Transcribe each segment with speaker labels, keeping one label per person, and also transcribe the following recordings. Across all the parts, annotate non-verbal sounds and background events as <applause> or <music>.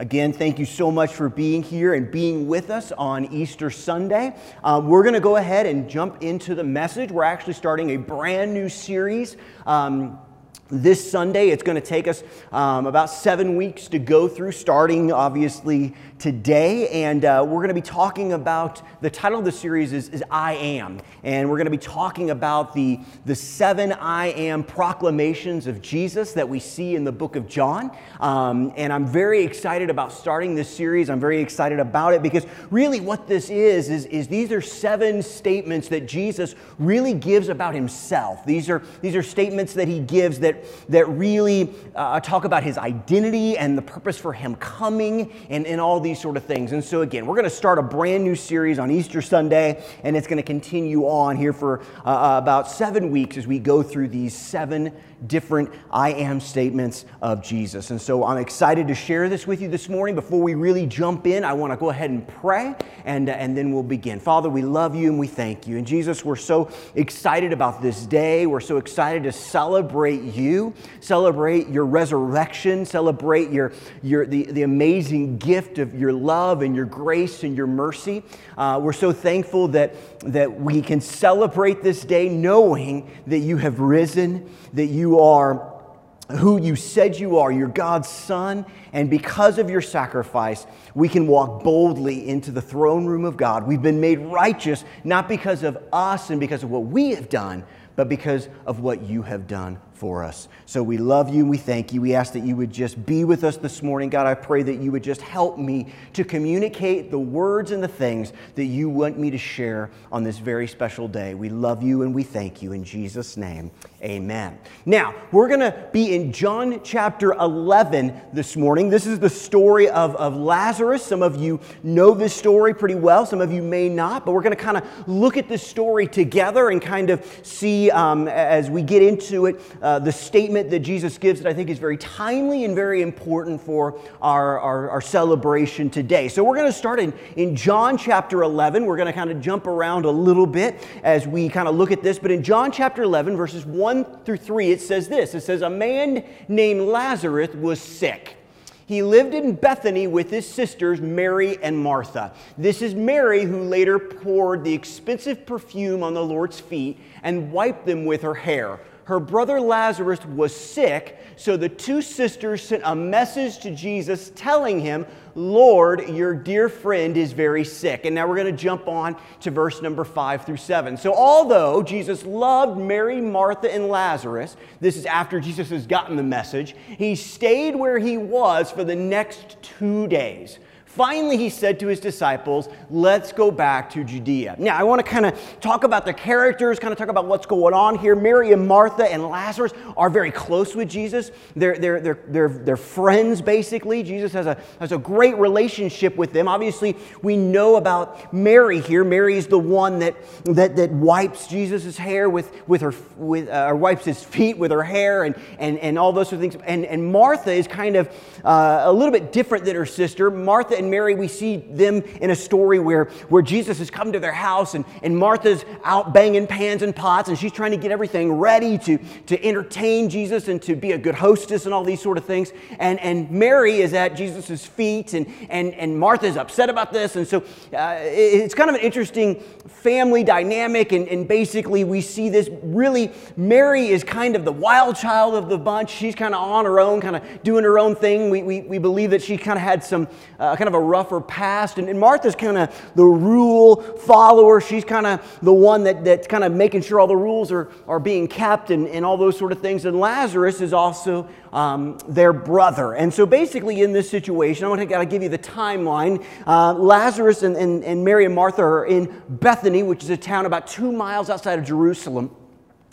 Speaker 1: Again, thank you so much for being here and being with us on Easter Sunday. Uh, we're going to go ahead and jump into the message. We're actually starting a brand new series. Um, this Sunday. It's going to take us um, about seven weeks to go through, starting obviously today. And uh, we're going to be talking about the title of the series is, is, I Am. And we're going to be talking about the, the seven I Am proclamations of Jesus that we see in the book of John. Um, and I'm very excited about starting this series. I'm very excited about it because really what this is, is, is these are seven statements that Jesus really gives about himself. These are, these are statements that he gives that that, really uh, talk about his identity and the purpose for him coming and, and all these sort of things. And so, again, we're going to start a brand new series on Easter Sunday, and it's going to continue on here for uh, uh, about seven weeks as we go through these seven different I am statements of Jesus. And so I'm excited to share this with you this morning. Before we really jump in, I want to go ahead and pray and, uh, and then we'll begin. Father, we love you and we thank you. And Jesus, we're so excited about this day. We're so excited to celebrate you, celebrate your resurrection, celebrate your, your, the, the amazing gift of your love and your grace and your mercy. Uh, we're so thankful that, that we can celebrate this day knowing that you have risen, that you are who you said you are. You're God's Son. And because of your sacrifice, we can walk boldly into the throne room of God. We've been made righteous not because of us and because of what we have done, but because of what you have done for us. So we love you and we thank you. We ask that you would just be with us this morning. God, I pray that you would just help me to communicate the words and the things that you want me to share on this very special day. We love you and we thank you. In Jesus' name, amen. Now, we're going to be in John chapter 11 this morning. This is the story of, of Lazarus. Some of you know this story pretty well, some of you may not, but we're going to kind of look at this story together and kind of see um, as we get into it. Uh, uh, the statement that Jesus gives that I think is very timely and very important for our, our, our celebration today. So we're going to start in, in John chapter 11. We're going to kind of jump around a little bit as we kind of look at this. But in John chapter 11, verses 1 through 3, it says this It says, A man named Lazarus was sick. He lived in Bethany with his sisters, Mary and Martha. This is Mary who later poured the expensive perfume on the Lord's feet and wiped them with her hair her brother Lazarus was sick, so the two sisters sent a message to Jesus telling him, Lord, your dear friend is very sick. And now we're going to jump on to verse number five through seven. So, although Jesus loved Mary, Martha, and Lazarus, this is after Jesus has gotten the message, he stayed where he was for the next two days. Finally, he said to his disciples, Let's go back to Judea. Now, I want to kind of talk about the characters, kind of talk about what's going on here. Mary and Martha and Lazarus are very close with Jesus. They're, they're, they're, they're, they're friends, basically. Jesus has a, has a great relationship with them. Obviously, we know about Mary here. Mary is the one that, that, that wipes Jesus' hair with, with her, with, uh, or wipes his feet with her hair and, and, and all those sort of things. And, and Martha is kind of uh, a little bit different than her sister. Martha and Mary, we see them in a story where, where Jesus has come to their house and, and Martha's out banging pans and pots and she's trying to get everything ready to, to entertain Jesus and to be a good hostess and all these sort of things. And, and Mary is at Jesus' feet and, and, and Martha's upset about this. And so uh, it's kind of an interesting family dynamic. And, and basically, we see this really, Mary is kind of the wild child of the bunch. She's kind of on her own, kind of doing her own thing. We, we, we believe that she kind of had some uh, kind of a rougher past. And, and Martha's kind of the rule follower. She's kind of the one that, that's kind of making sure all the rules are, are being kept and, and all those sort of things. And Lazarus is also um, their brother. And so basically, in this situation, I'm going to give you the timeline. Uh, Lazarus and, and, and Mary and Martha are in Bethany, which is a town about two miles outside of Jerusalem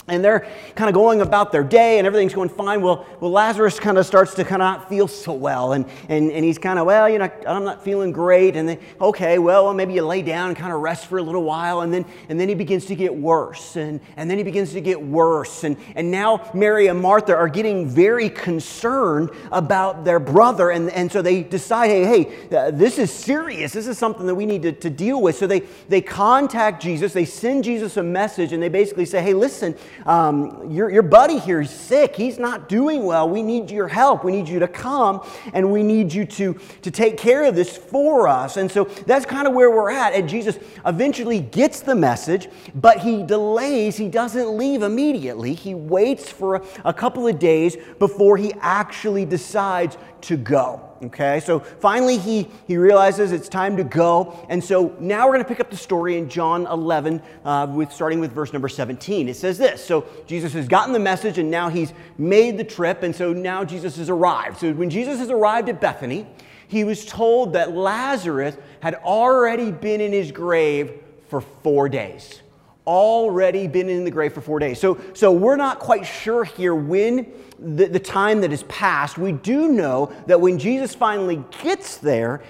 Speaker 1: and they're kind of going about their day and everything's going fine. Well, well Lazarus kind of starts to kind of not feel so well. And, and, and he's kind of, well, you know, I'm not feeling great. And then, okay, well, maybe you lay down and kind of rest for a little while. And then, and then he begins to get worse. And, and then he begins to get worse. And, and now Mary and Martha are getting very concerned about their brother. And, and so they decide, hey, hey, uh, this is serious. This is something that we need to, to deal with. So they, they contact Jesus. They send Jesus a message and they basically say, hey, listen, um, your, your buddy here is sick. He's not doing well. We need your help. We need you to come and we need you to, to take care of this for us. And so that's kind of where we're at. And Jesus eventually gets the message, but he delays. He doesn't leave immediately. He waits for a, a couple of days before he actually decides to go. Okay, so finally he, he realizes it's time to go. And so now we're going to pick up the story in John 11, uh, with, starting with verse number 17. It says this So Jesus has gotten the message and now he's made the trip. And so now Jesus has arrived. So when Jesus has arrived at Bethany, he was told that Lazarus had already been in his grave for four days already been in the grave for four days. So, so we're not quite sure here when the, the time that has passed. We do know that when Jesus finally gets there,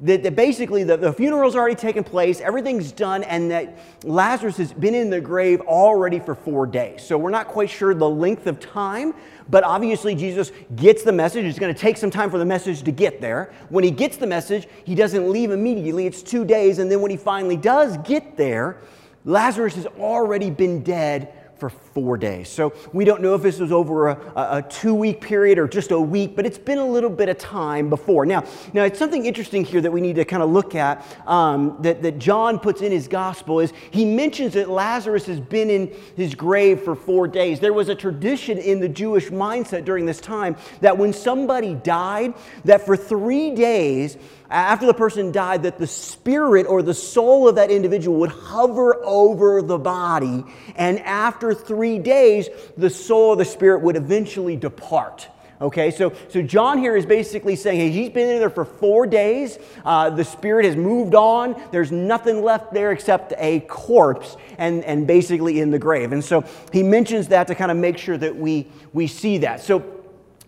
Speaker 1: that, that basically the, the funeral's already taken place, everything's done, and that Lazarus has been in the grave already for four days. So we're not quite sure the length of time, but obviously Jesus gets the message. It's going to take some time for the message to get there. When he gets the message, he doesn't leave immediately. It's two days, and then when he finally does get there, Lazarus has already been dead for four days. So we don't know if this was over a, a, two week period or just a week, but it's been a little bit of time before. Now, now it's something interesting here that we need to kind of look at um, that, that John puts in his gospel is he mentions that Lazarus has been in his grave for four days. There was a tradition in the Jewish mindset during this time that when somebody died, that for three days, after the person died, that the spirit or the soul of that individual would hover over the body. And after three days, the soul of the spirit would eventually depart. Okay, so, so John here is basically saying, hey, he's been in there for four days. Uh, the spirit has moved on. There's nothing left there except a corpse and, and basically in the grave. And so he mentions that to kind of make sure that we, we see that. So,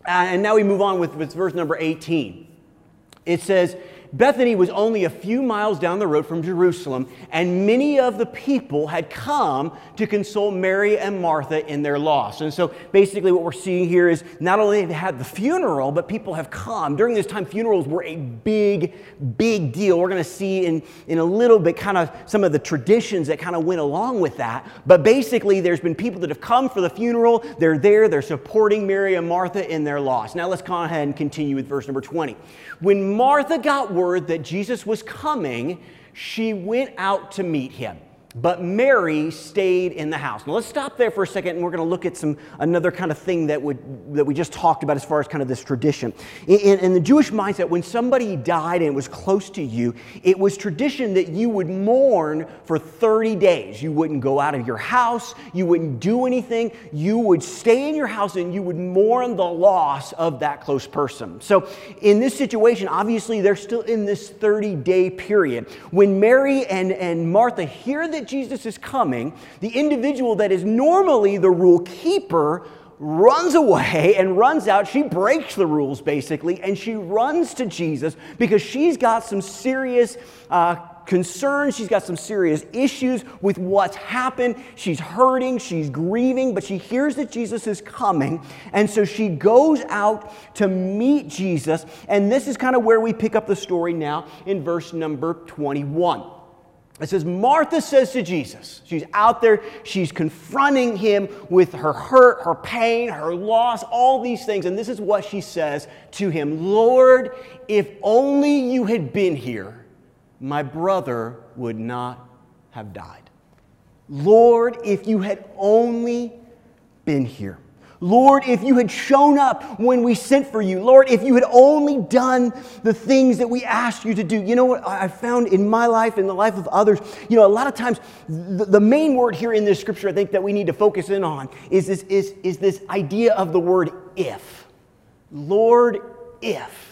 Speaker 1: uh, and now we move on with, with verse number 18. It says, Bethany was only a few miles down the road from Jerusalem, and many of the people had come to console Mary and Martha in their loss. And so basically, what we're seeing here is not only have they had the funeral, but people have come. During this time, funerals were a big, big deal. We're going to see in, in a little bit kind of some of the traditions that kind of went along with that. But basically, there's been people that have come for the funeral. They're there, they're supporting Mary and Martha in their loss. Now, let's go ahead and continue with verse number 20. When Martha got word that Jesus was coming, she went out to meet him. But Mary stayed in the house. Now let's stop there for a second and we're going to look at some another kind of thing that, would, that we just talked about as far as kind of this tradition. In, in the Jewish mindset, when somebody died and was close to you, it was tradition that you would mourn for 30 days. You wouldn't go out of your house, you wouldn't do anything, you would stay in your house and you would mourn the loss of that close person. So in this situation, obviously they're still in this 30 day period. When Mary and, and Martha hear that Jesus is coming, the individual that is normally the rule keeper runs away and runs out. She breaks the rules basically, and she runs to Jesus because she's got some serious uh, concerns. She's got some serious issues with what's happened. She's hurting, she's grieving, but she hears that Jesus is coming. And so she goes out to meet Jesus. And this is kind of where we pick up the story now in verse number 21. It says, Martha says to Jesus, she's out there, she's confronting him with her hurt, her pain, her loss, all these things. And this is what she says to him Lord, if only you had been here, my brother would not have died. Lord, if you had only been here. Lord, if you had shown up when we sent for you, Lord, if you had only done the things that we asked you to do. You know what I found in my life, in the life of others? You know, a lot of times the, the main word here in this scripture I think that we need to focus in on is this, is, is this idea of the word if. Lord, if.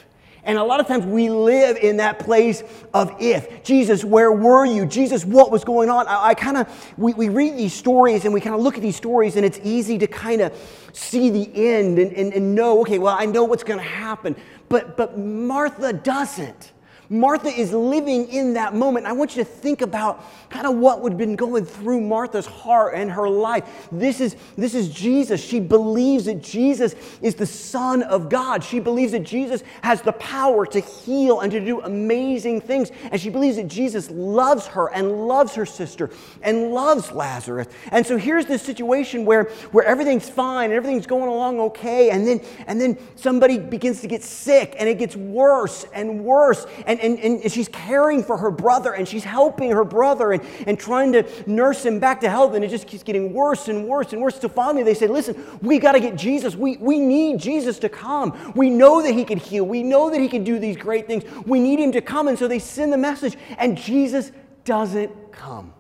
Speaker 1: And a lot of times we live in that place of if. Jesus, where were you? Jesus, what was going on? I, I kind of, we, we read these stories and we kind of look at these stories and it's easy to kind of see the end and, and, and know, okay, well, I know what's going to happen. But, but Martha doesn't. Martha is living in that moment. I want you to think about kind of what would have been going through Martha's heart and her life. This is, this is Jesus. She believes that Jesus is the Son of God. She believes that Jesus has the power to heal and to do amazing things. And she believes that Jesus loves her and loves her sister and loves Lazarus. And so here's this situation where, where everything's fine and everything's going along okay. And then, and then somebody begins to get sick and it gets worse and worse. And and, and, and she's caring for her brother and she's helping her brother and, and trying to nurse him back to health. And it just keeps getting worse and worse and worse. So finally, they say, Listen, we got to get Jesus. We, we need Jesus to come. We know that he can heal. We know that he can do these great things. We need him to come. And so they send the message, and Jesus doesn't come.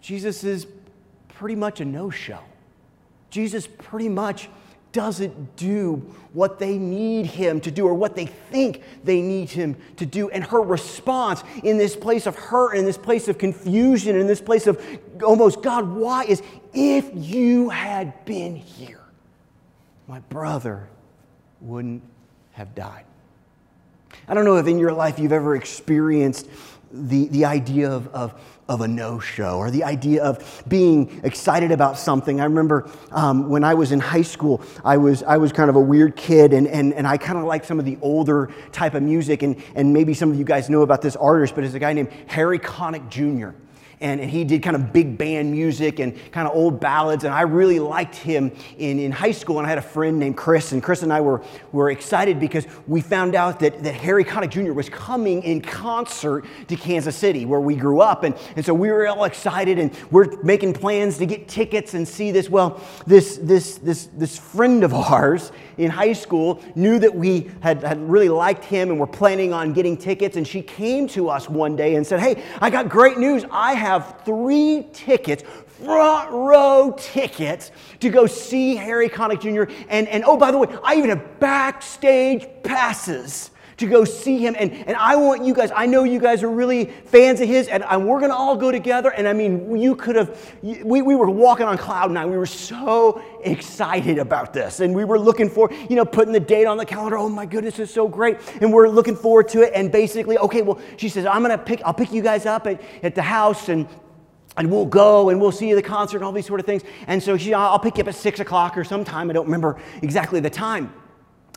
Speaker 1: Jesus is pretty much a no show. Jesus pretty much doesn't do what they need him to do or what they think they need him to do. And her response in this place of hurt, in this place of confusion, in this place of almost, God, why is if you had been here, my brother wouldn't have died. I don't know if in your life you've ever experienced the, the idea of, of of a no show or the idea of being excited about something. I remember um, when I was in high school, I was, I was kind of a weird kid and, and, and I kind of liked some of the older type of music. And, and maybe some of you guys know about this artist, but it's a guy named Harry Connick Jr and, and he did kind of big band music and kind of old ballads. And I really liked him in, in high school. And I had a friend named Chris, and Chris and I were, were excited because we found out that, that Harry Connick Jr. was coming in concert to Kansas City, where we grew up. And, and so we were all excited, and we're making plans to get tickets and see this. Well, this, this, this, this friend of ours in high school knew that we had, had really liked him and were planning on getting tickets. And she came to us one day and said, Hey, I got great news. I have have three tickets, front row tickets, to go see Harry Connick Jr. And, and oh, by the way, I even have backstage passes to go see him. And, and I want you guys, I know you guys are really fans of his, and, and we're going to all go together. And I mean, you could have, we, we were walking on cloud nine. We were so excited about this. And we were looking for, you know, putting the date on the calendar. Oh my goodness, it's so great. And we're looking forward to it. And basically, okay, well, she says, I'm going to pick, I'll pick you guys up at, at the house and and we'll go and we'll see the concert and all these sort of things. And so she, I'll pick you up at six o'clock or sometime. I don't remember exactly the time.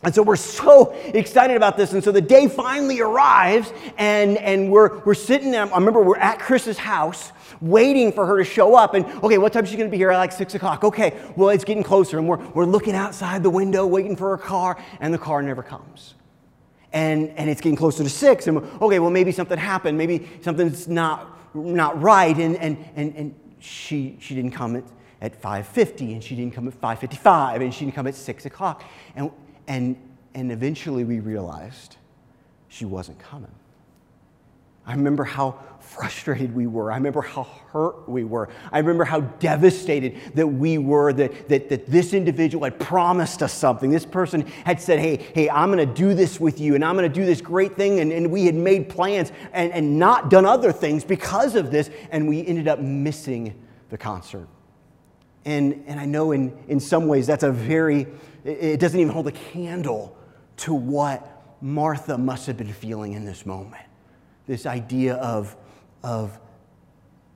Speaker 1: And so we're so excited about this. And so the day finally arrives, and, and we're, we're sitting there. I remember we're at Chris's house waiting for her to show up. And okay, what time is she going to be here? At like six o'clock. Okay, well, it's getting closer. And we're, we're looking outside the window waiting for her car, and the car never comes. And, and it's getting closer to six. And okay, well, maybe something happened. Maybe something's not, not right. And, and, and, and she, she didn't come at, at 5.50, and she didn't come at 5.55, and she didn't come at 6 o'clock. And and, and eventually we realized she wasn't coming. I remember how frustrated we were. I remember how hurt we were. I remember how devastated that we were that, that, that this individual had promised us something. This person had said, Hey, hey, I'm going to do this with you and I'm going to do this great thing. And, and we had made plans and, and not done other things because of this. And we ended up missing the concert. And, and I know in, in some ways that's a very it doesn't even hold a candle to what Martha must have been feeling in this moment. This idea of, of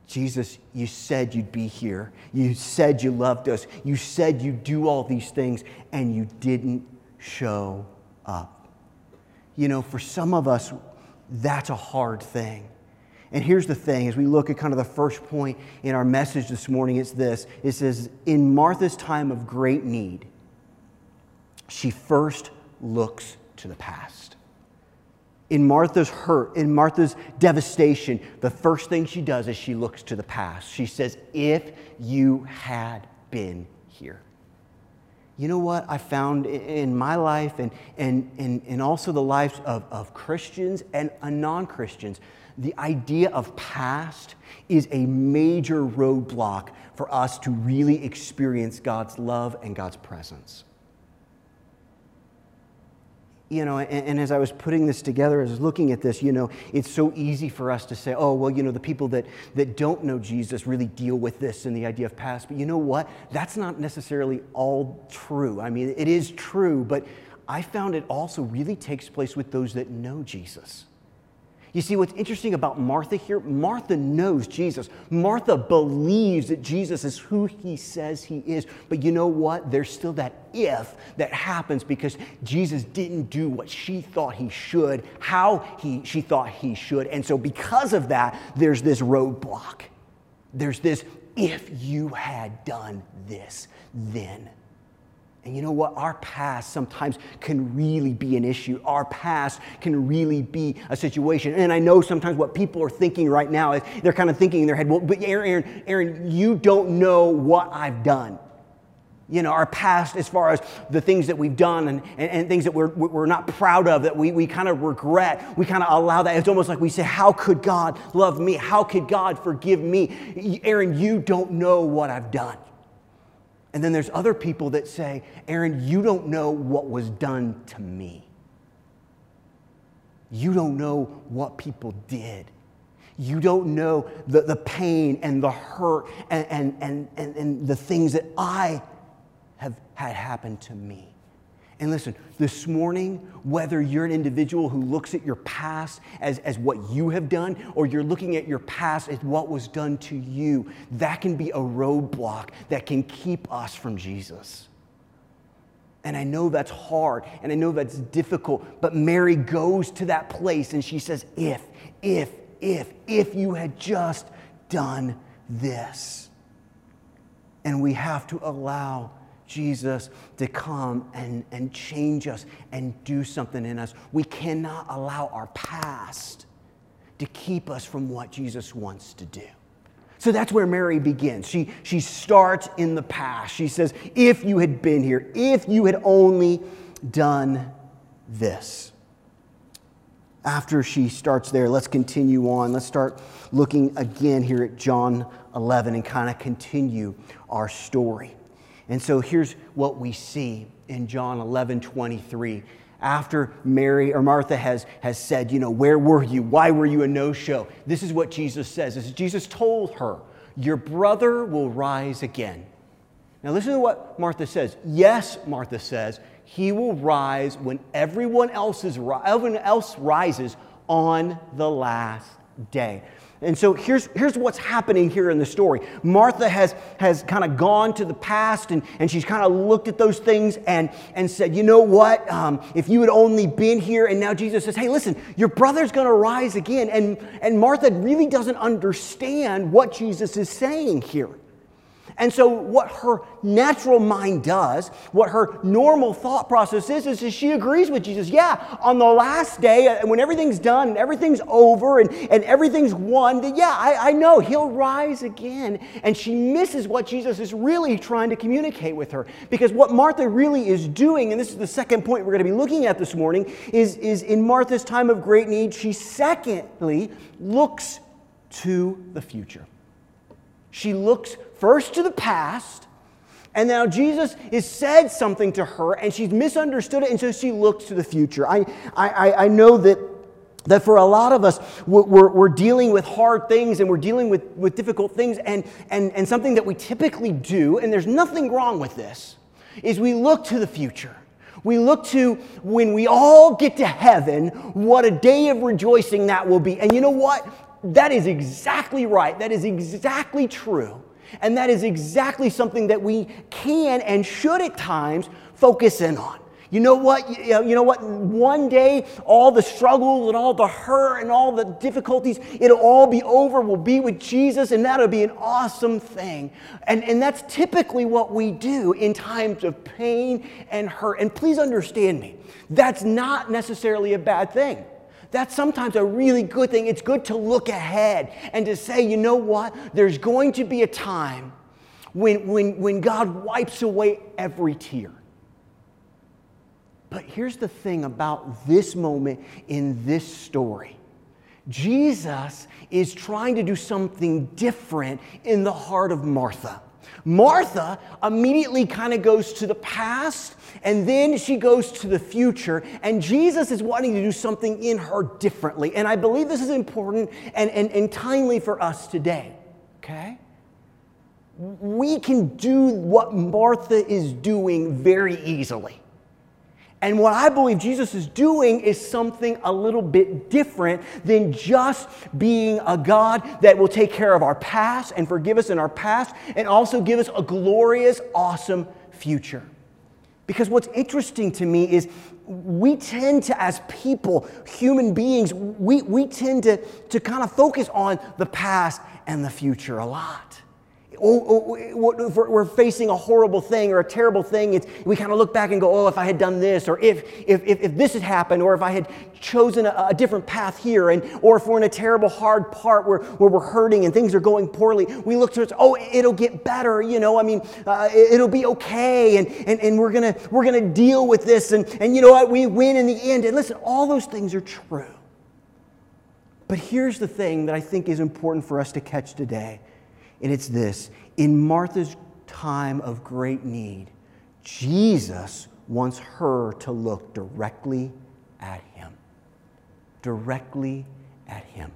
Speaker 1: Jesus, you said you'd be here. You said you loved us. You said you'd do all these things, and you didn't show up. You know, for some of us, that's a hard thing. And here's the thing as we look at kind of the first point in our message this morning, it's this it says, In Martha's time of great need, she first looks to the past. In Martha's hurt, in Martha's devastation, the first thing she does is she looks to the past. She says, If you had been here. You know what I found in my life and, and, and, and also the lives of, of Christians and uh, non Christians? The idea of past is a major roadblock for us to really experience God's love and God's presence you know, and, and, as I was putting this together, as I was looking at this, you know, it's so easy for us to say, oh, well, you know, the people that, that don't know Jesus really deal with this and the idea of past. But you know what? That's not necessarily all true. I mean, it is true, but I found it also really takes place with those that know Jesus. You see, what's interesting about Martha here, Martha knows Jesus. Martha believes that Jesus is who he says he is. But you know what? There's still that if that happens because Jesus didn't do what she thought he should, how he, she thought he should. And so, because of that, there's this roadblock. There's this if you had done this, then. And you know what? Our past sometimes can really be an issue. Our past can really be a situation. And I know sometimes what people are thinking right now is they're kind of thinking in their head, well, but Aaron, Aaron, you don't know what I've done. You know, our past as far as the things that we've done and, and, and things that we're, we're not proud of, that we, we kind of regret. We kind of allow that. It's almost like we say, How could God love me? How could God forgive me? Aaron, you don't know what I've done. And then there's other people that say, Aaron, you don't know what was done to me. You don't know what people did. You don't know the, the pain and the hurt and, and, and, and, and the things that I have had happen to me. And listen, this morning, whether you're an individual who looks at your past as, as what you have done, or you're looking at your past as what was done to you, that can be a roadblock that can keep us from Jesus. And I know that's hard and I know that's difficult, but Mary goes to that place and she says, If, if, if, if you had just done this. And we have to allow Jesus to come and, and change us and do something in us. We cannot allow our past to keep us from what Jesus wants to do. So that's where Mary begins. She, she starts in the past. She says, If you had been here, if you had only done this. After she starts there, let's continue on. Let's start looking again here at John 11 and kind of continue our story. And so here's what we see in John 11 23. After Mary or Martha has, has said, You know, where were you? Why were you a no show? This is what Jesus says. This is, Jesus told her, Your brother will rise again. Now, listen to what Martha says. Yes, Martha says, He will rise when everyone else, is, everyone else rises on the last day. And so here's, here's what's happening here in the story. Martha has, has kind of gone to the past and, and she's kind of looked at those things and, and said, you know what? Um, if you had only been here, and now Jesus says, hey, listen, your brother's going to rise again. And, and Martha really doesn't understand what Jesus is saying here. And so, what her natural mind does, what her normal thought process is, is, she agrees with Jesus. Yeah, on the last day, uh, when everything's done and everything's over and, and everything's won, that yeah, I, I know he'll rise again. And she misses what Jesus is really trying to communicate with her. Because what Martha really is doing, and this is the second point we're going to be looking at this morning, is, is in Martha's time of great need, she secondly looks to the future. She looks first to the past, and now Jesus has said something to her, and she's misunderstood it, and so she looks to the future. I, I, I know that that for a lot of us, we're, we're, dealing with hard things and we're dealing with, with difficult things, and, and, and something that we typically do, and there's nothing wrong with this, is we look to the future. We look to when we all get to heaven, what a day of rejoicing that will be. And you know what? That is exactly right. That is exactly true. And that is exactly something that we can and should at times focus in on. You know what? You know what? One day, all the struggles and all the hurt and all the difficulties, it'll all be over. We'll be with Jesus, and that'll be an awesome thing. And, and that's typically what we do in times of pain and hurt. And please understand me, that's not necessarily a bad thing. That's sometimes a really good thing. It's good to look ahead and to say, you know what? There's going to be a time when, when, when God wipes away every tear. But here's the thing about this moment in this story Jesus is trying to do something different in the heart of Martha. Martha immediately kind of goes to the past and then she goes to the future, and Jesus is wanting to do something in her differently. And I believe this is important and, and, and timely for us today, okay? We can do what Martha is doing very easily. And what I believe Jesus is doing is something a little bit different than just being a God that will take care of our past and forgive us in our past and also give us a glorious, awesome future. Because what's interesting to me is we tend to, as people, human beings, we, we tend to, to kind of focus on the past and the future a lot. Oh, oh, we're facing a horrible thing or a terrible thing, it's, we kind of look back and go, oh, if I had done this, or if, if, if, if this had happened, or if I had chosen a, a, different path here, and, or if we're in a terrible, hard part where, where we're hurting and things are going poorly, we look towards, oh, it'll get better, you know, I mean, uh, it'll be okay, and, and, and we're going we're gonna deal with this, and, and you know what, we win in the end. And listen, all those things are true. But here's the thing that I think is important for us to catch today and it's this In Martha's time of great need, Jesus wants her to look directly at him. Directly at him.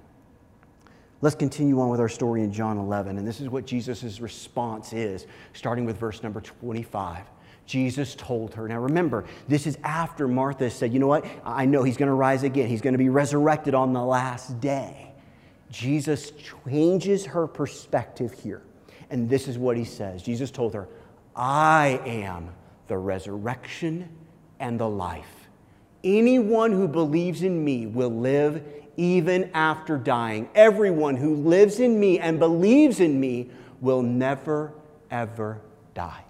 Speaker 1: Let's continue on with our story in John 11. And this is what Jesus' response is, starting with verse number 25. Jesus told her. Now remember, this is after Martha said, You know what? I know he's going to rise again. He's going to be resurrected on the last day. Jesus changes her perspective here. And this is what he says Jesus told her, I am the resurrection and the life. Anyone who believes in me will live even after dying. Everyone who lives in me and believes in me will never, ever die.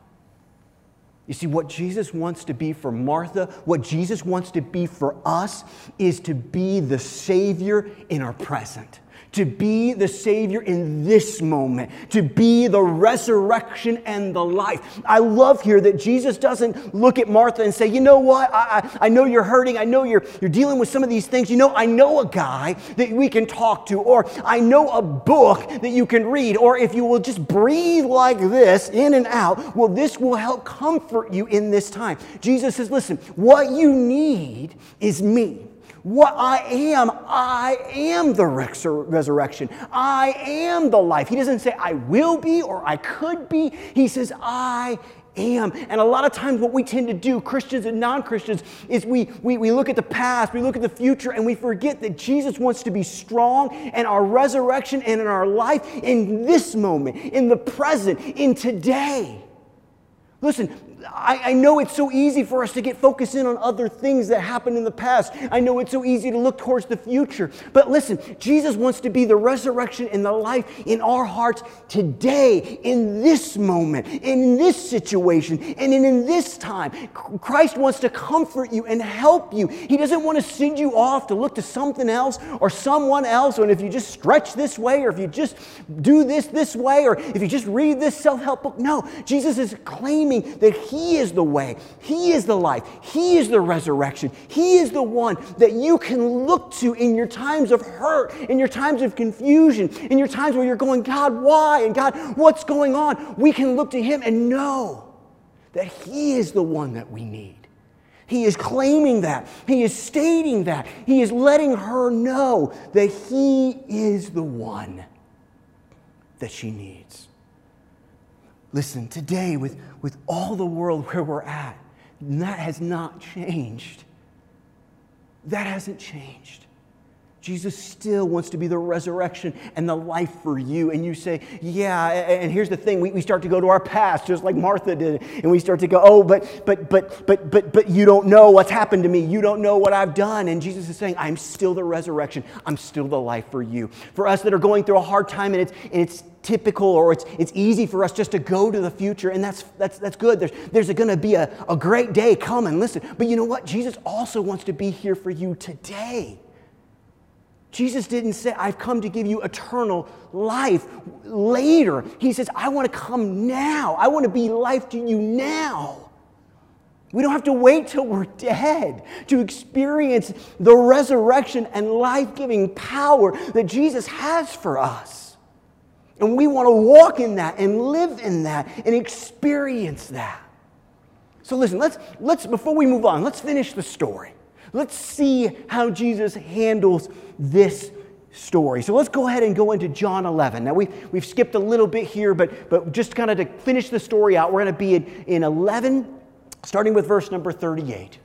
Speaker 1: You see, what Jesus wants to be for Martha, what Jesus wants to be for us, is to be the Savior in our present to be the Savior in this moment, to be the resurrection and the life. I love here that Jesus doesn't look at Martha and say, You know what? I, I, I, know you're hurting. I know you're, you're dealing with some of these things. You know, I know a guy that we can talk to, or I know a book that you can read, or if you will just breathe like this in and out, well, this will help comfort you in this time. Jesus says, Listen, what you need is me. What I am, I am the resurrection. I am the life. He doesn't say I will be or I could be. He says I am. And a lot of times, what we tend to do, Christians and non Christians, is we, we, we look at the past, we look at the future, and we forget that Jesus wants to be strong in our resurrection and in our life in this moment, in the present, in today. Listen, I, I, know it's so easy for us to get focused in on other things that happened in the past. I know it's so easy to look towards the future. But listen, Jesus wants to be the resurrection and the life in our hearts today, in this moment, in this situation, and in, in this time. Christ wants to comfort you and help you. He doesn't want to send you off to look to something else or someone else. And if you just stretch this way, or if you just do this this way, or if you just read this self help book, no. Jesus is claiming that he is the way, He is the life, He is the resurrection. He is the one that you can look to in your times of hurt, in your times of confusion, in your times where you're going, God, why? And God, what's going on? We can look to Him and know that He is the one that we need. He is claiming that. He is stating that. He is letting her know that He is the one that she needs. Listen, today, with, with all the world where we're at, that has not changed. That hasn't changed. Jesus still wants to be the resurrection and the life for you. And you say, Yeah, and here's the thing we, we start to go to our past, just like Martha did. And we start to go, Oh, but, but, but, but, but, but you don't know what's happened to me. You don't know what I've done. And Jesus is saying, I'm still the resurrection. I'm still the life for you. For us that are going through a hard time and it's, and it's typical or it's, it's easy for us just to go to the future, and that's, that's, that's good. There's, there's going to be a, a great day coming. Listen, but you know what? Jesus also wants to be here for you today. Jesus didn't say, I've come to give you eternal life later. He says, I want to come now. I want to be life to you now. We don't have to wait till we're dead to experience the resurrection and life giving power that Jesus has for us. And we want to walk in that and live in that and experience that. So listen, let's, let's before we move on, let's finish the story. Let's see how Jesus handles this story. So let's go ahead and go into John 11. Now, we've, we've skipped a little bit here, but, but just kind of to finish the story out, we're going to be in, in 11, starting with verse number 38.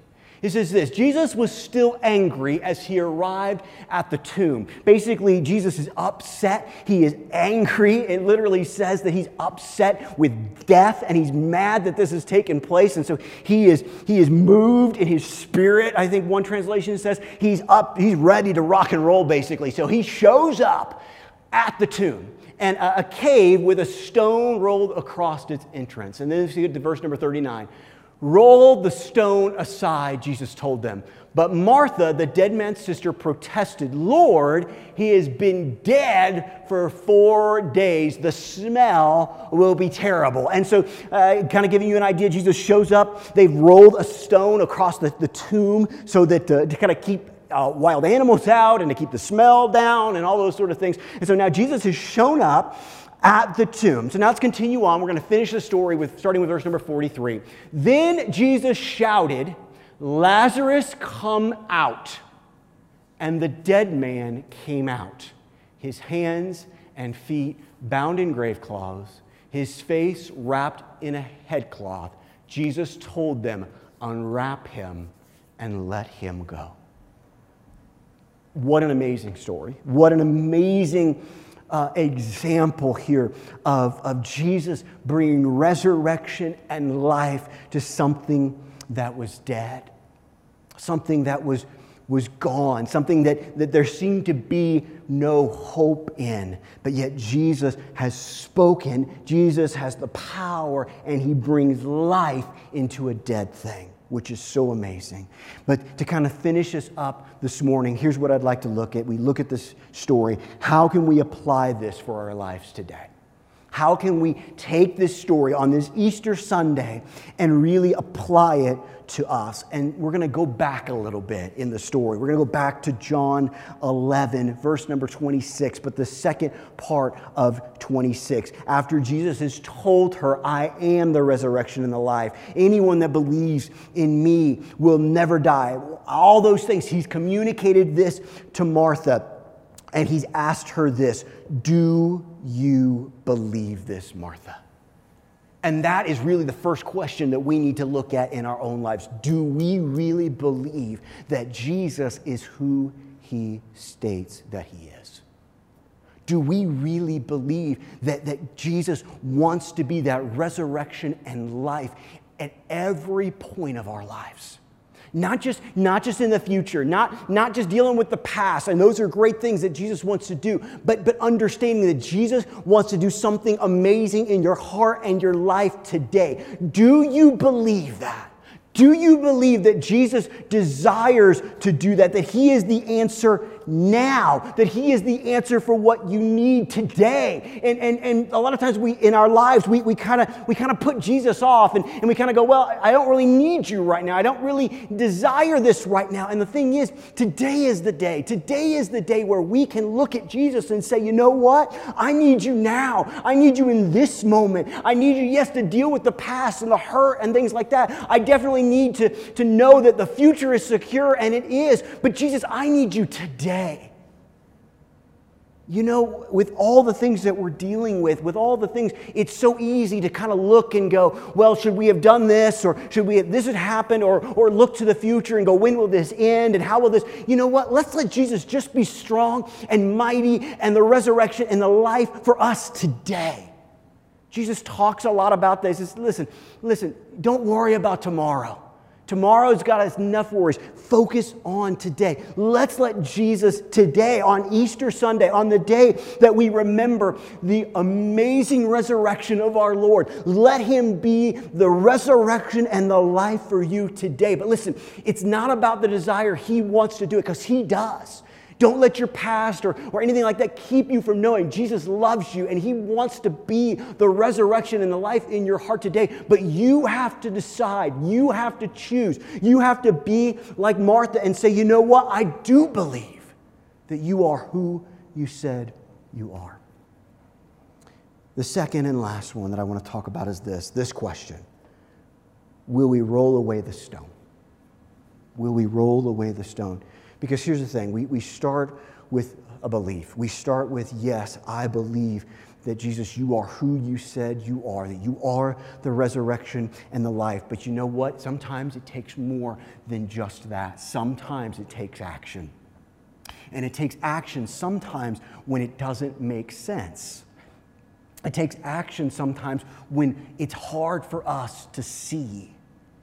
Speaker 1: He says this Jesus was still angry as he arrived at the tomb. Basically, Jesus is upset. He is angry. It literally says that he's upset with death and he's mad that this has taken place. And so he is, he is moved in his spirit. I think one translation says he's up, he's ready to rock and roll, basically. So he shows up at the tomb and a, cave with a stone rolled across its entrance. And then you get to verse number 39. Roll the stone aside, Jesus told them. But Martha, the dead man's sister, protested, Lord, he has been dead for four days. The smell will be terrible. And so, uh, kind of giving you an idea, Jesus shows up. They've rolled a stone across the, the tomb so that uh, to kind of keep uh, wild animals out and to keep the smell down and all those sort of things. And so now Jesus has shown up at the tomb. So now let's continue on. We're going to finish the story with starting with verse number 43. Then Jesus shouted, Lazarus, come out. And the dead man came out, his hands and feet bound in grave clothes, his face wrapped in a headcloth. Jesus told them, Unwrap him and let him go. What an amazing story. What an amazing uh, example here of, of Jesus bringing resurrection and life to something that was dead, something that was, was gone, something that, that there seemed to be no hope in. But yet Jesus has spoken, Jesus has the power, and he brings life into a dead thing which is so amazing. But to kind of finish us up this morning, here's what I'd like to look at. We look at this story. How can we apply this for our lives today? How can we take this story on this Easter Sunday and really apply it to us? And we're going to go back a little bit in the story. We're going to go back to John 11, verse number 26, but the second part of 26. After Jesus has told her, I am the resurrection and the life. Anyone that believes in me will never die. All those things. He's communicated this to Martha. And he's asked her this Do you believe this, Martha? And that is really the first question that we need to look at in our own lives. Do we really believe that Jesus is who he states that he is? Do we really believe that, that Jesus wants to be that resurrection and life at every point of our lives? Not just, not just in the future, not, not just dealing with the past. And those are great things that Jesus wants to do, but, but understanding that Jesus wants to do something amazing in your heart and your life today. Do you believe that? Do you believe that Jesus desires to do that? That He is the answer now, that He is the answer for what you need today. And, and, and a lot of times we in our lives we, we kind of we kind of put Jesus off and, and we kind of go, Well, I don't really need you right now. I don't really desire this right now. And the thing is, today is the day. Today is the day where we can look at Jesus and say, you know what? I need you now. I need you in this moment. I need you, yes, to deal with the past and the hurt and things like that. I definitely need to, to know that the future is secure, and it is. But Jesus, I need you today. You know, with all the things that we're dealing with, with all the things, it's so easy to kind of look and go, well, should we have done this? Or should we have, this had happened? Or, or look to the future and go, when will this end? And how will this? You know what? Let's let Jesus just be strong and mighty and the resurrection and the life for us today. Jesus talks a lot about this. Says, listen, listen, don't worry about tomorrow. Tomorrow's got enough worries. Focus on today. Let's let Jesus today, on Easter Sunday, on the day that we remember the amazing resurrection of our Lord, let Him be the resurrection and the life for you today. But listen, it's not about the desire He wants to do it, because He does. Don't let your past or, or anything like that keep you from knowing Jesus loves you and He wants to be the resurrection and the life in your heart today. But you have to decide, you have to choose, you have to be like Martha and say, you know what? I do believe that you are who you said you are. The second and last one that I want to talk about is this this question Will we roll away the stone? Will we roll away the stone? Because here's the thing we, we start with a belief. We start with, yes, I believe that Jesus, you are who you said you are, that you are the resurrection and the life. But you know what? Sometimes it takes more than just that. Sometimes it takes action. And it takes action sometimes when it doesn't make sense. It takes action sometimes when it's hard for us to see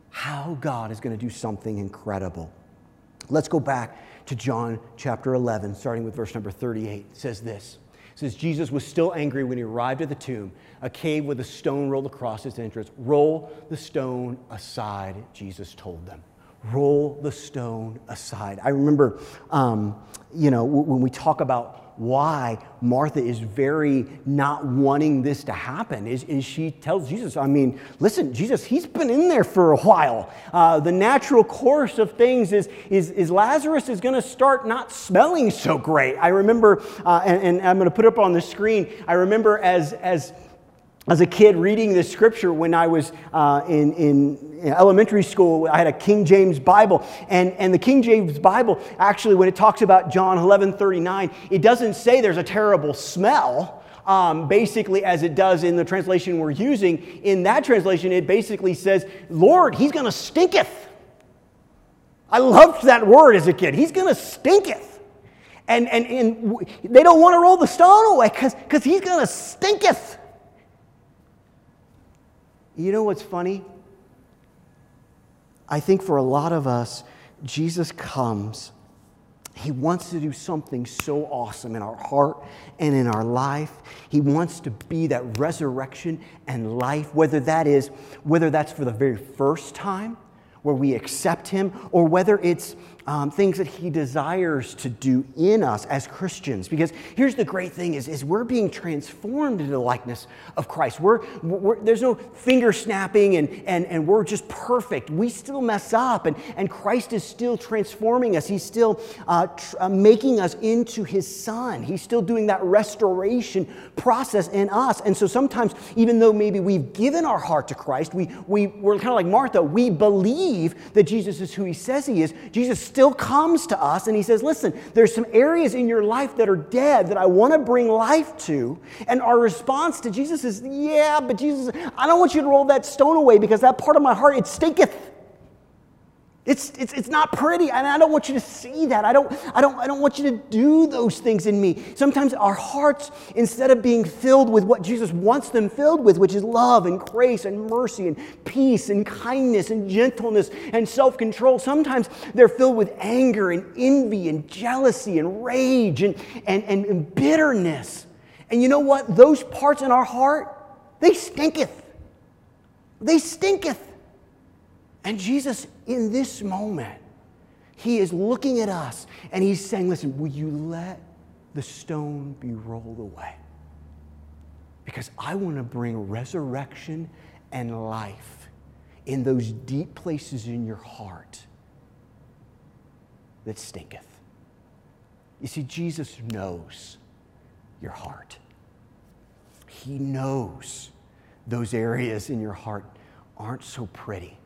Speaker 1: how God is going to do something incredible. Let's go back to John chapter 11, starting with verse number 38. It says this. It says, Jesus was still angry when he arrived at the tomb, a cave with a stone rolled across its entrance. Roll the stone aside, Jesus told them. Roll the stone aside. I remember, um, you know, when we talk about why Martha is very not wanting this to happen is, is she tells Jesus, I mean, listen, Jesus, he's been in there for a while. Uh, the natural course of things is, is, is Lazarus is going to start not smelling so great. I remember, uh, and, and I'm going to put up on the screen, I remember as, as as a kid reading this scripture when I was uh, in, in elementary school, I had a King James Bible. And, and the King James Bible, actually, when it talks about John 11 39, it doesn't say there's a terrible smell. Um, basically, as it does in the translation we're using. In that translation, it basically says, Lord, he's going to stinketh. I loved that word as a kid. He's going to stinketh. And, and, and they don't want to roll the stone away because he's going to stinketh. You know what's funny? I think for a lot of us, Jesus comes. He wants to do something so awesome in our heart and in our life. He wants to be that resurrection and life, whether that is, whether that's for the very first time, where we accept Him, or whether it's um, things that he desires to do in us as Christians. Because here's the great thing is, is we're being transformed into the likeness of Christ. We're, we're, there's no finger snapping and, and, and we're just perfect. We still mess up and, and Christ is still transforming us. He's still uh, tr- uh, making us into his son. He's still doing that restoration process in us. And so sometimes, even though maybe we've given our heart to Christ, we, we, we're kind of like Martha, we believe that Jesus is who he says he is. Jesus still comes to us and he says, Listen, there's some areas in your life that are dead that I want to bring life to. And our response to Jesus is, Yeah, but Jesus, I don't want you to roll that stone away because that part of my heart, it stinketh. It's, it's, it's not pretty, and I don't want you to see that. I don't, I, don't, I don't want you to do those things in me. Sometimes our hearts, instead of being filled with what Jesus wants them filled with, which is love and grace and mercy and peace and kindness and gentleness and self control, sometimes they're filled with anger and envy and jealousy and rage and, and, and, and bitterness. And you know what? Those parts in our heart, they stinketh. They stinketh. And Jesus, in this moment, he is looking at us and he's saying, Listen, will you let the stone be rolled away? Because I want to bring resurrection and life in those deep places in your heart that stinketh. You see, Jesus knows your heart. He knows those areas in your heart aren't so pretty.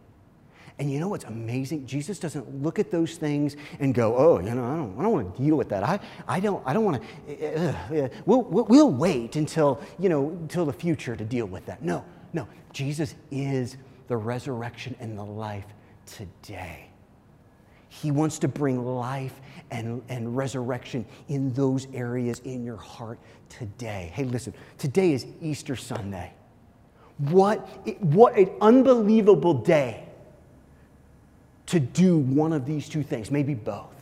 Speaker 1: And you know what's amazing? Jesus doesn't look at those things and go, oh, you know, I don't, I don't want to deal with that. I, I don't, I don't want to, uh, we'll, we'll wait until, you know, until the future to deal with that. No, no. Jesus is the resurrection and the life today. He wants to bring life and, and resurrection in those areas in your heart today. Hey, listen, today is Easter Sunday. What, what an unbelievable day to do one of these two things, maybe both.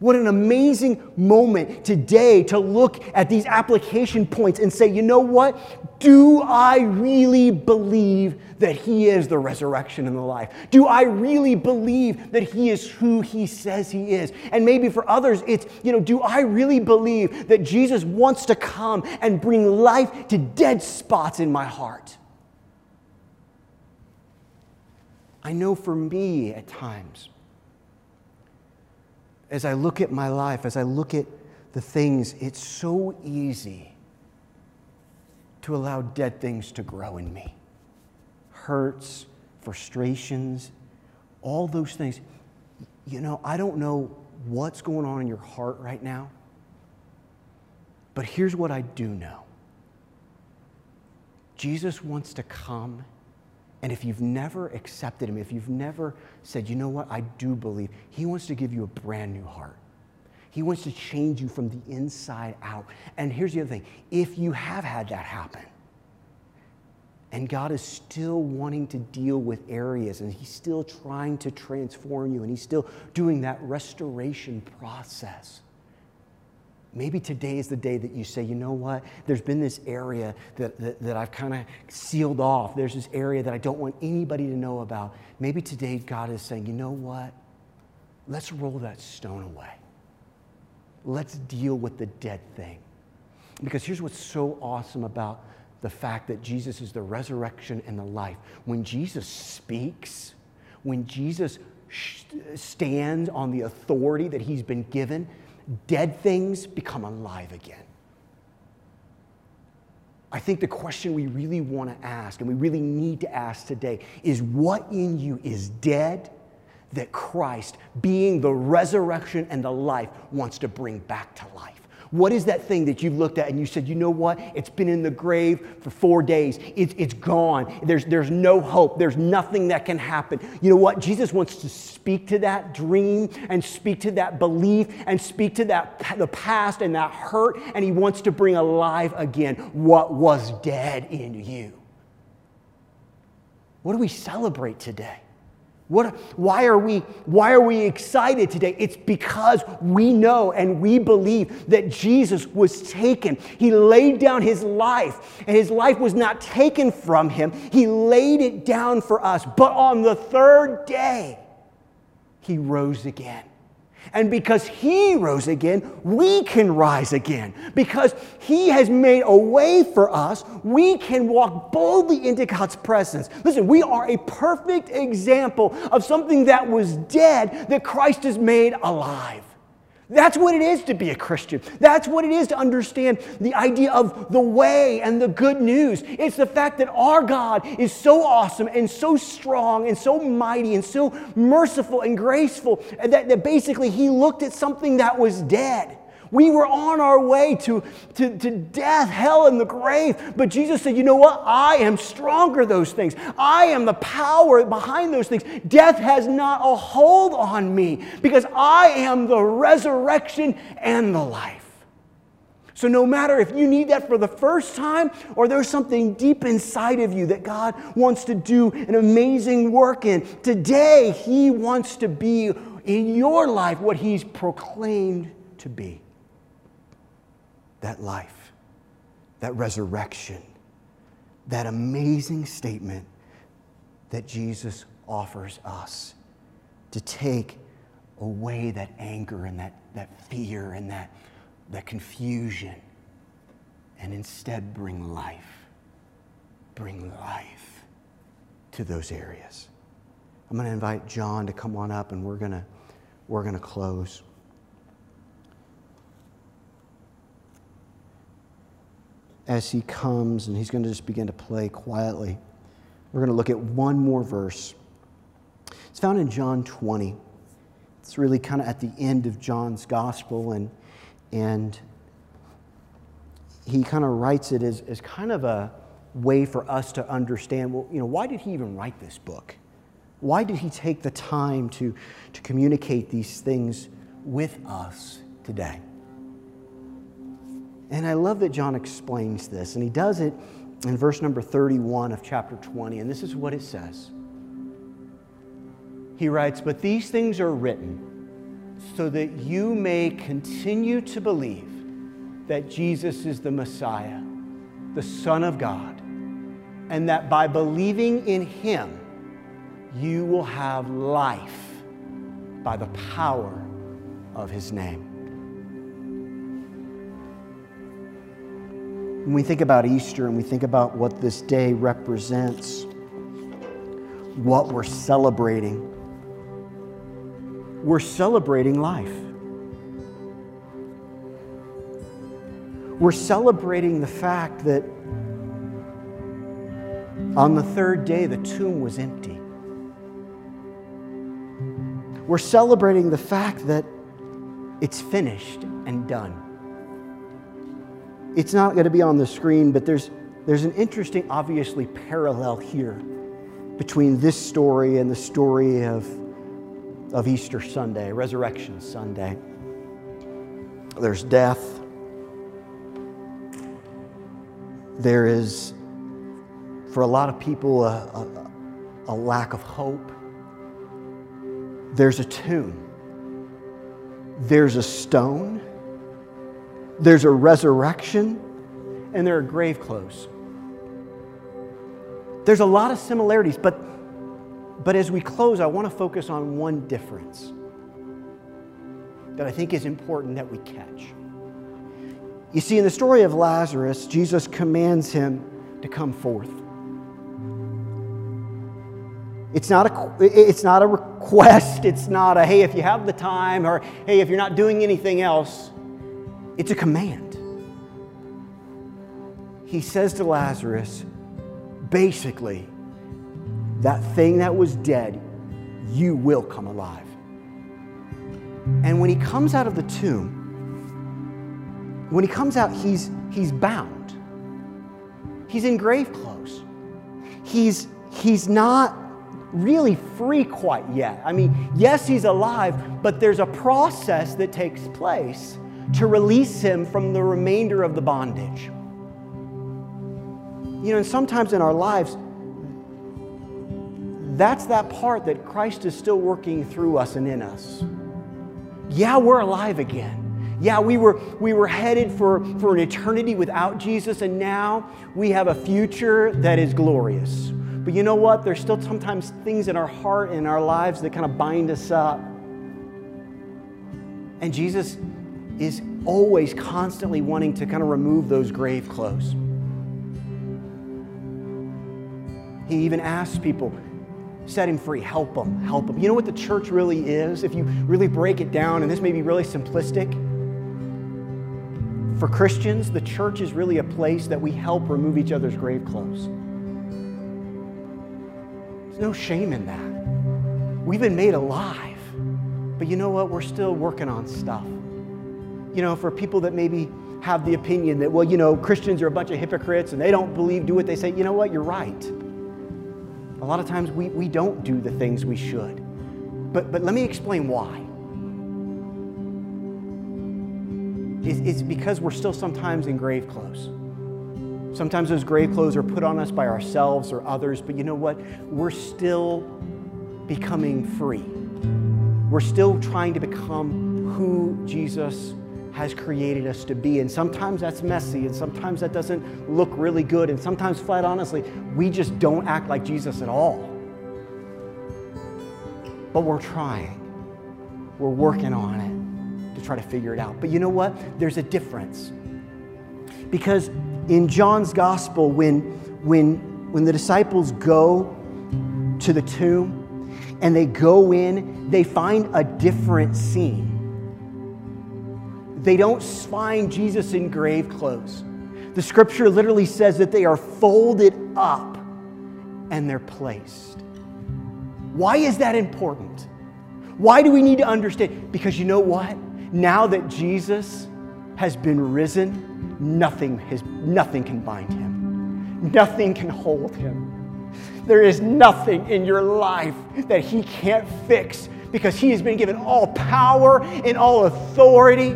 Speaker 1: What an amazing moment today to look at these application points and say, you know what? Do I really believe that He is the resurrection and the life? Do I really believe that He is who He says He is? And maybe for others, it's, you know, do I really believe that Jesus wants to come and bring life to dead spots in my heart? I know for me at times, as I look at my life, as I look at the things, it's so easy to allow dead things to grow in me. Hurts, frustrations, all those things. You know, I don't know what's going on in your heart right now, but here's what I do know Jesus wants to come. And if you've never accepted him, if you've never said, you know what, I do believe, he wants to give you a brand new heart. He wants to change you from the inside out. And here's the other thing if you have had that happen, and God is still wanting to deal with areas, and He's still trying to transform you, and He's still doing that restoration process. Maybe today is the day that you say, you know what? There's been this area that, that, that I've kind of sealed off. There's this area that I don't want anybody to know about. Maybe today God is saying, you know what? Let's roll that stone away. Let's deal with the dead thing. Because here's what's so awesome about the fact that Jesus is the resurrection and the life. When Jesus speaks, when Jesus stands on the authority that he's been given, dead things become alive again. I think the question we really want to ask and we really need to ask today is what in you is dead that Christ, being the resurrection and the life, wants to bring back to life? What is that thing that you've looked at and you said, you know what? It's been in the grave for four days. It's, it's gone. There's, there's no hope. There's nothing that can happen. You know what? Jesus wants to speak to that dream and speak to that belief and speak to that the past and that hurt, and he wants to bring alive again what was dead in you. What do we celebrate today? What, why, are we, why are we excited today? It's because we know and we believe that Jesus was taken. He laid down his life, and his life was not taken from him. He laid it down for us. But on the third day, he rose again. And because He rose again, we can rise again. Because He has made a way for us, we can walk boldly into God's presence. Listen, we are a perfect example of something that was dead that Christ has made alive. That's what it is to be a Christian. That's what it is to understand the idea of the way and the good news. It's the fact that our God is so awesome and so strong and so mighty and so merciful and graceful that, that basically He looked at something that was dead we were on our way to, to, to death, hell, and the grave. But Jesus said, You know what? I am stronger those things. I am the power behind those things. Death has not a hold on me because I am the resurrection and the life. So, no matter if you need that for the first time or there's something deep inside of you that God wants to do an amazing work in, today He wants to be in your life what He's proclaimed to be that life, that resurrection, that amazing statement that Jesus offers us to take away that anger and that, that fear and that, that confusion and instead bring life. Bring life to those areas. I'm going to invite John to come on up and we're going to, we're going to close. As he comes and he's going to just begin to play quietly. We're going to look at one more verse. It's found in John 20. It's really kind of at the end of John's gospel, and, and he kind of writes it as, as kind of a way for us to understand well, you know, why did he even write this book? Why did he take the time to, to communicate these things with us today? And I love that John explains this, and he does it in verse number 31 of chapter 20, and this is what it says. He writes, But these things are written so that you may continue to believe that Jesus is the Messiah, the Son of God, and that by believing in him, you will have life by the power of his name. When we think about Easter and we think about what this day represents, what we're celebrating, we're celebrating life. We're celebrating the fact that on the third day the tomb was empty. We're celebrating the fact that it's finished and done. It's not going to be on the screen, but there's, there's an interesting, obviously, parallel here between this story and the story of, of Easter Sunday, Resurrection Sunday. There's death. There is, for a lot of people, a, a, a lack of hope. There's a tomb. There's a stone. There's a resurrection. And there are grave clothes. There's a lot of similarities, but, but as we close, I want to focus on one difference that I think is important that we catch. You see, in the story of Lazarus, Jesus commands him to come forth. It's not, a, it's not a request. It's not a, hey, if you have the time, or hey, if you're not doing anything else. It's a command. He says to Lazarus, basically, that thing that was dead, you will come alive. And when he comes out of the tomb, when he comes out, he's, he's bound. He's in grave clothes. He's, he's not really free quite yet. I mean, yes, he's alive, but there's a process that takes place to release him from the remainder of the bondage. You know, and sometimes in our lives, that's that part that Christ is still working through us and in us. Yeah, we're alive again. Yeah, we were, we were headed for, for an eternity without Jesus, and now we have a future that is glorious. But you know what? There's still sometimes things in our heart and in our lives that kind of bind us up. And Jesus is always constantly wanting to kind of remove those grave clothes. He even asks people, set him free, help him, help him. You know what the church really is? If you really break it down, and this may be really simplistic, for Christians, the church is really a place that we help remove each other's grave clothes. There's no shame in that. We've been made alive. But you know what? We're still working on stuff. You know, for people that maybe have the opinion that, well, you know, Christians are a bunch of hypocrites and they don't believe, do what they say, you know what? You're right. A lot of times we, we don't do the things we should. But, but let me explain why. It's, it's because we're still sometimes in grave clothes. Sometimes those grave clothes are put on us by ourselves or others, but you know what? We're still becoming free. We're still trying to become who Jesus has created us to be. And sometimes that's messy, and sometimes that doesn't look really good, and sometimes, flat honestly, we just don't act like Jesus at all. But we're trying, we're working on it to try to figure it out. But you know what? There's a difference. Because in John's gospel, when, when, when the disciples go to the tomb and they go in, they find a different scene. They don't find Jesus in grave clothes. The scripture literally says that they are folded up and they're placed. Why is that important? Why do we need to understand? Because you know what? Now that Jesus has been risen, nothing, has, nothing can bind him, nothing can hold him. There is nothing in your life that he can't fix because he has been given all power and all authority.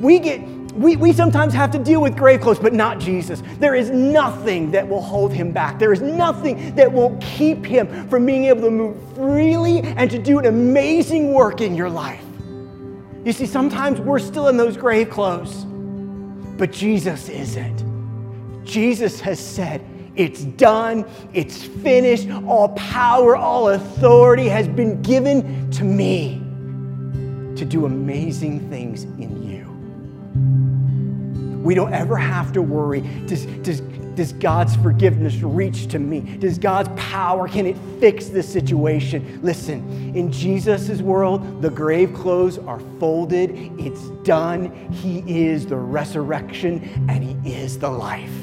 Speaker 1: We get we, we sometimes have to deal with grave clothes, but not Jesus. There is nothing that will hold him back. There is nothing that will keep him from being able to move freely and to do an amazing work in your life. You see, sometimes we're still in those grave clothes. But Jesus isn't. Jesus has said, It's done, it's finished, all power, all authority has been given to me to do amazing things in you. We don't ever have to worry does, does, does God's forgiveness reach to me? Does God's power, can it fix this situation? Listen, in Jesus' world, the grave clothes are folded, it's done. He is the resurrection and He is the life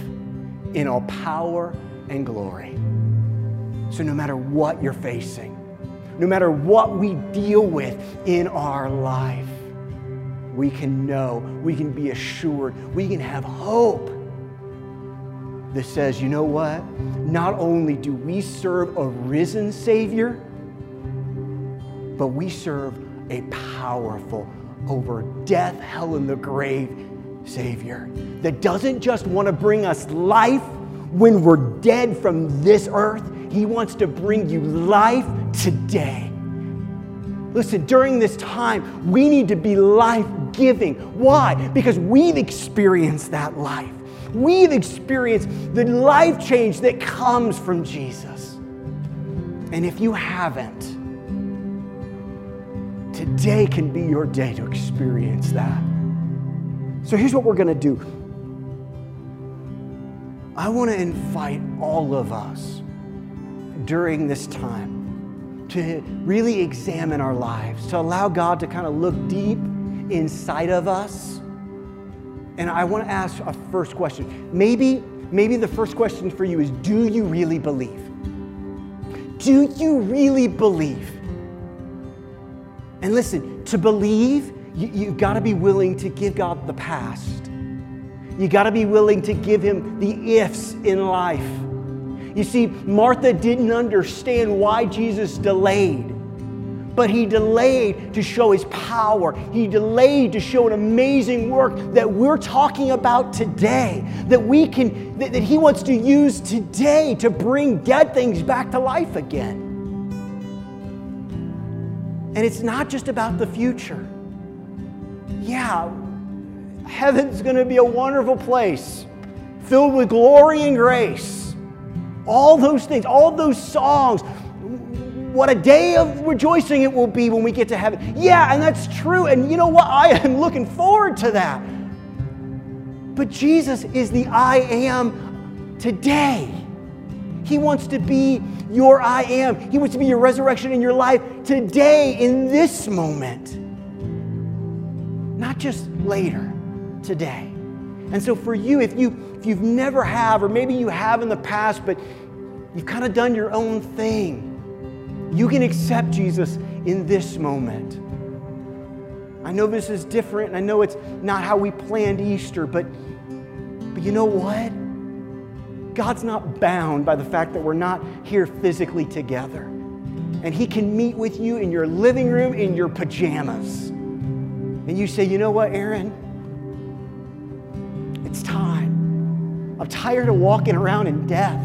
Speaker 1: in all power and glory. So, no matter what you're facing, no matter what we deal with in our life, we can know, we can be assured, we can have hope that says, you know what? Not only do we serve a risen Savior, but we serve a powerful, over death, hell, and the grave Savior that doesn't just want to bring us life when we're dead from this earth. He wants to bring you life today. Listen, during this time, we need to be life giving. Why? Because we've experienced that life. We've experienced the life change that comes from Jesus. And if you haven't, today can be your day to experience that. So here's what we're going to do I want to invite all of us during this time to really examine our lives, to allow God to kind of look deep inside of us. And I want to ask a first question. Maybe, maybe the first question for you is Do you really believe? Do you really believe? And listen, to believe you, you've got to be willing to give God the past. You got to be willing to give Him the ifs in life. You see, Martha didn't understand why Jesus delayed, but He delayed to show His power. He delayed to show an amazing work that we're talking about today, that we can, that, that He wants to use today to bring dead things back to life again. And it's not just about the future yeah, heaven's going to be a wonderful place filled with glory and grace. All those things, all those songs. What a day of rejoicing it will be when we get to heaven. Yeah, and that's true. And you know what? I am looking forward to that. But Jesus is the I am today. He wants to be your I am. He wants to be your resurrection in your life today, in this moment not just later, today. And so for you, if you if you've never have, or maybe you have in the past, but you've kind of done your own thing, you can accept Jesus in this moment. I know this is different, and I know it's not how we planned Easter, but but you know what? God's not bound by the fact that we're not here physically together. And He can meet with you in your living room in your pajamas and you say, you know what, Aaron? It's time. I'm tired of walking around in death.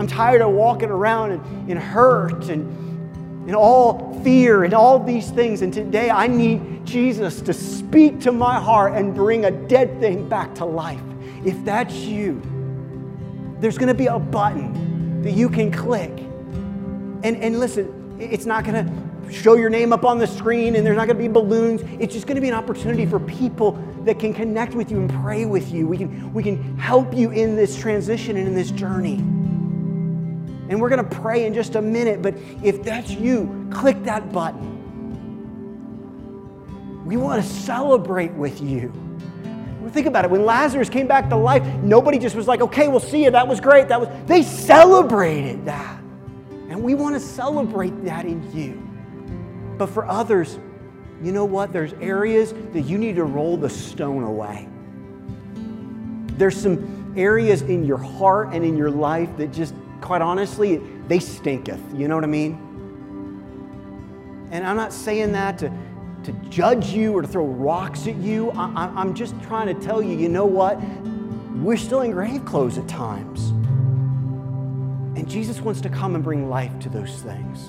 Speaker 1: I'm tired of walking around in, hurt and in all fear and all these things. And today I need Jesus to speak to my heart and bring a dead thing back to life. If that's you, there's going to be a button that you can click. And, and listen, it's not going to show your name up on the screen and there's not going to be balloons. It's just going to be an opportunity for people that can connect with you and pray with you. We can, we can help you in this transition and in this journey. And we're going to pray in just a minute, but if that's you, click that button. We want to celebrate with you. Think about it. When Lazarus came back to life, nobody just was like, okay, we'll see you. That was great. That was they celebrated that. And we want to celebrate that in you. But for others, you know what? There's areas that you need to roll the stone away. There's some areas in your heart and in your life that just, quite honestly, they stinketh. You know what I mean? And I'm not saying that to, to judge you or to throw rocks at you. I, I'm just trying to tell you, you know what? We're still in grave clothes at times. And Jesus wants to come and bring life to those things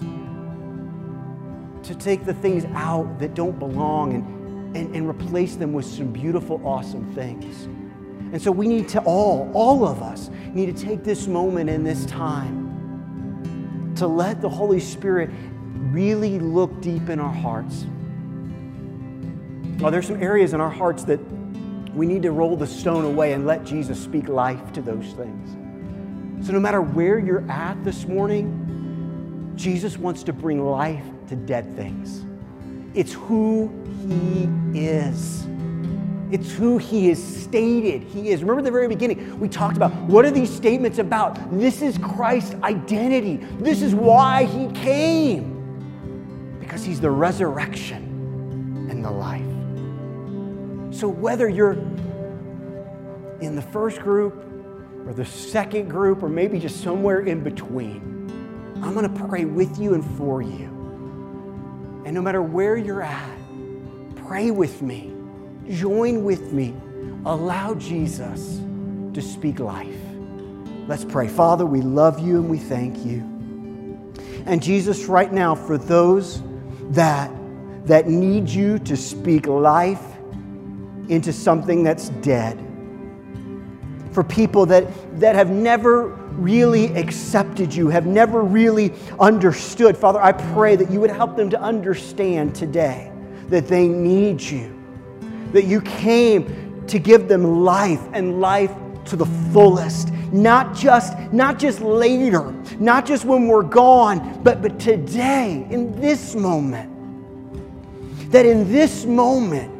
Speaker 1: to take the things out that don't belong and, and, and replace them with some beautiful, awesome things. And so we need to all, all of us, need to take this moment and this time to let the Holy Spirit really look deep in our hearts. Are there's some areas in our hearts that we need to roll the stone away and let Jesus speak life to those things. So, no matter where you're at this morning, Jesus wants to bring life to dead things. It's who He is. It's who He is stated He is. Remember the very beginning, we talked about what are these statements about? This is Christ's identity. This is why He came. Because He's the resurrection and the life. So whether you're in the first group or the second group, or maybe just somewhere in between. I'm going to pray with you and for you. And no matter where you're at, pray with me, join with me, allow Jesus to speak life. Let's pray. Father, we love you and we thank you. And Jesus, right now, for those that, that need you to speak life into something that's dead, for people that, that have never really accepted you, have never really understood, Father, I pray that you would help them to understand today that they need you, that you came to give them life and life to the fullest. Not just not just later not just when we're gone but but today in this moment. That in this moment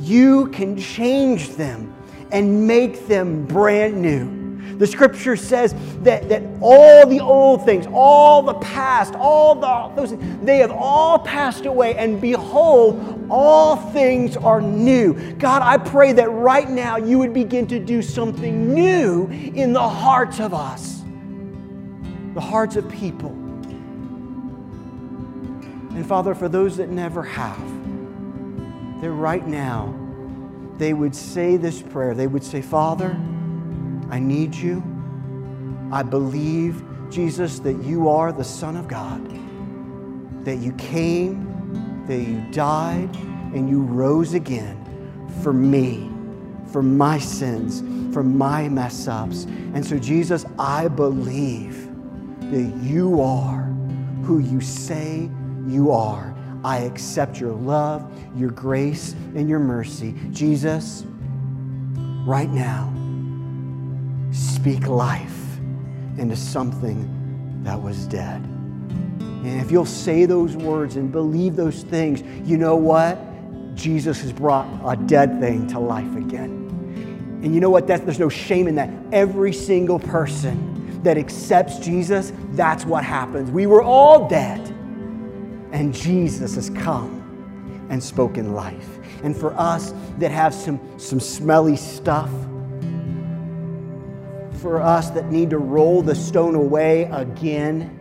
Speaker 1: you can change them and make them brand new the scripture says that, that all the old things, all the past, all the, those, they have all passed away, and behold, all things are new. God, I pray that right now you would begin to do something new in the hearts of us, the hearts of people. And Father, for those that never have, that right now they would say this prayer. They would say, Father, I need you. I believe, Jesus, that you are the Son of God, that you came, that you died, and you rose again for me, for my sins, for my mess ups. And so, Jesus, I believe that you are who you say you are. I accept your love, your grace, and your mercy. Jesus, right now, speak life into something that was dead. And if you'll say those words and believe those things, you know what? Jesus has brought a dead thing to life again. And you know what? That's, there's no shame in that. Every single person that accepts Jesus, that's what happens. We were all dead, and Jesus has come and spoken life. And for us that have some, some smelly stuff, for us that need to roll the stone away again,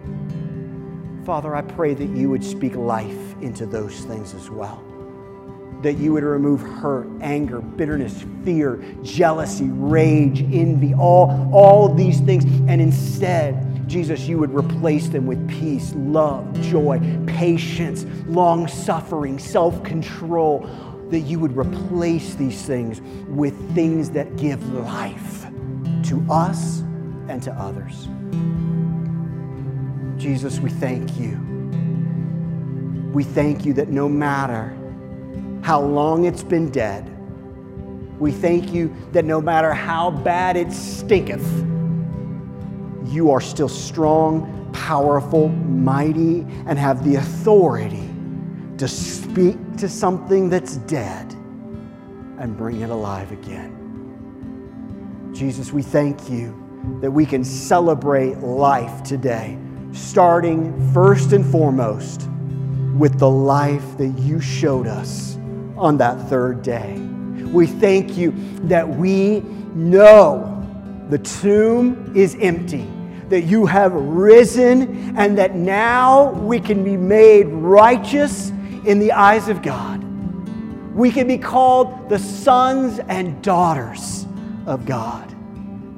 Speaker 1: Father, I pray that you would speak life into those things as well. That you would remove hurt, anger, bitterness, fear, jealousy, rage, envy, all, all of these things. And instead, Jesus, you would replace them with peace, love, joy, patience, long suffering, self control. That you would replace these things with things that give life to us and to others. Jesus, we thank you. We thank you that no matter how long it's been dead, we thank you that no matter how bad it stinketh, you are still strong, powerful, mighty, and have the authority to speak to something that's dead and bring it alive again. Jesus, we thank you that we can celebrate life today, starting first and foremost with the life that you showed us on that third day. We thank you that we know the tomb is empty, that you have risen, and that now we can be made righteous in the eyes of God. We can be called the sons and daughters of God.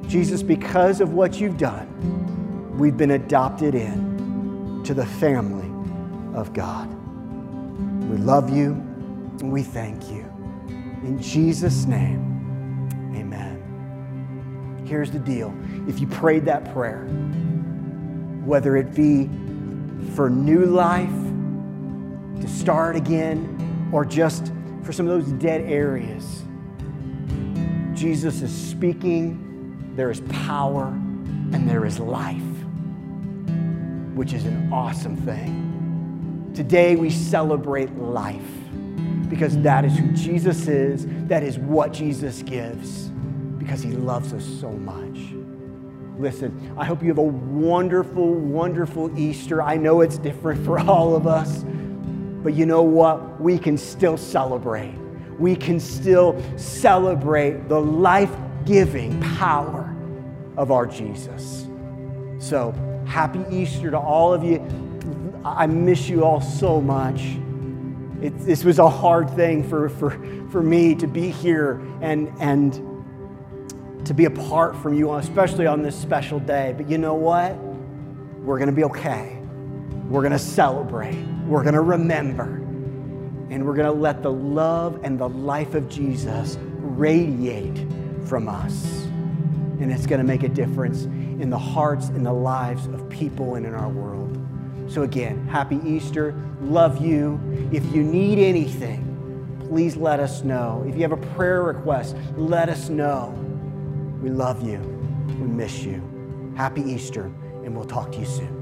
Speaker 1: Jesus, because of what you've done, we've been adopted in to the family of God. We love you and we thank you. In Jesus' name, amen. Here's the deal if you prayed that prayer, whether it be for new life, to start again, or just for some of those dead areas, Jesus is speaking, there is power, and there is life, which is an awesome thing. Today we celebrate life because that is who Jesus is, that is what Jesus gives, because he loves us so much. Listen, I hope you have a wonderful, wonderful Easter. I know it's different <laughs> for all of us, but you know what? We can still celebrate we can still celebrate the life giving power of our Jesus. So, happy Easter to all of you. I miss you all so much. It, this was a hard thing for, for, for me to be here and, and to be apart from you, especially on this special day. But you know what? We're going to be okay. We're going to celebrate. We're going to remember. And we're going to let the love and the life of Jesus radiate from us. And it's going to make a difference in the hearts and the lives of people and in our world. So, again, happy Easter. Love you. If you need anything, please let us know. If you have a prayer request, let us know. We love you. We miss you. Happy Easter, and we'll talk to you soon.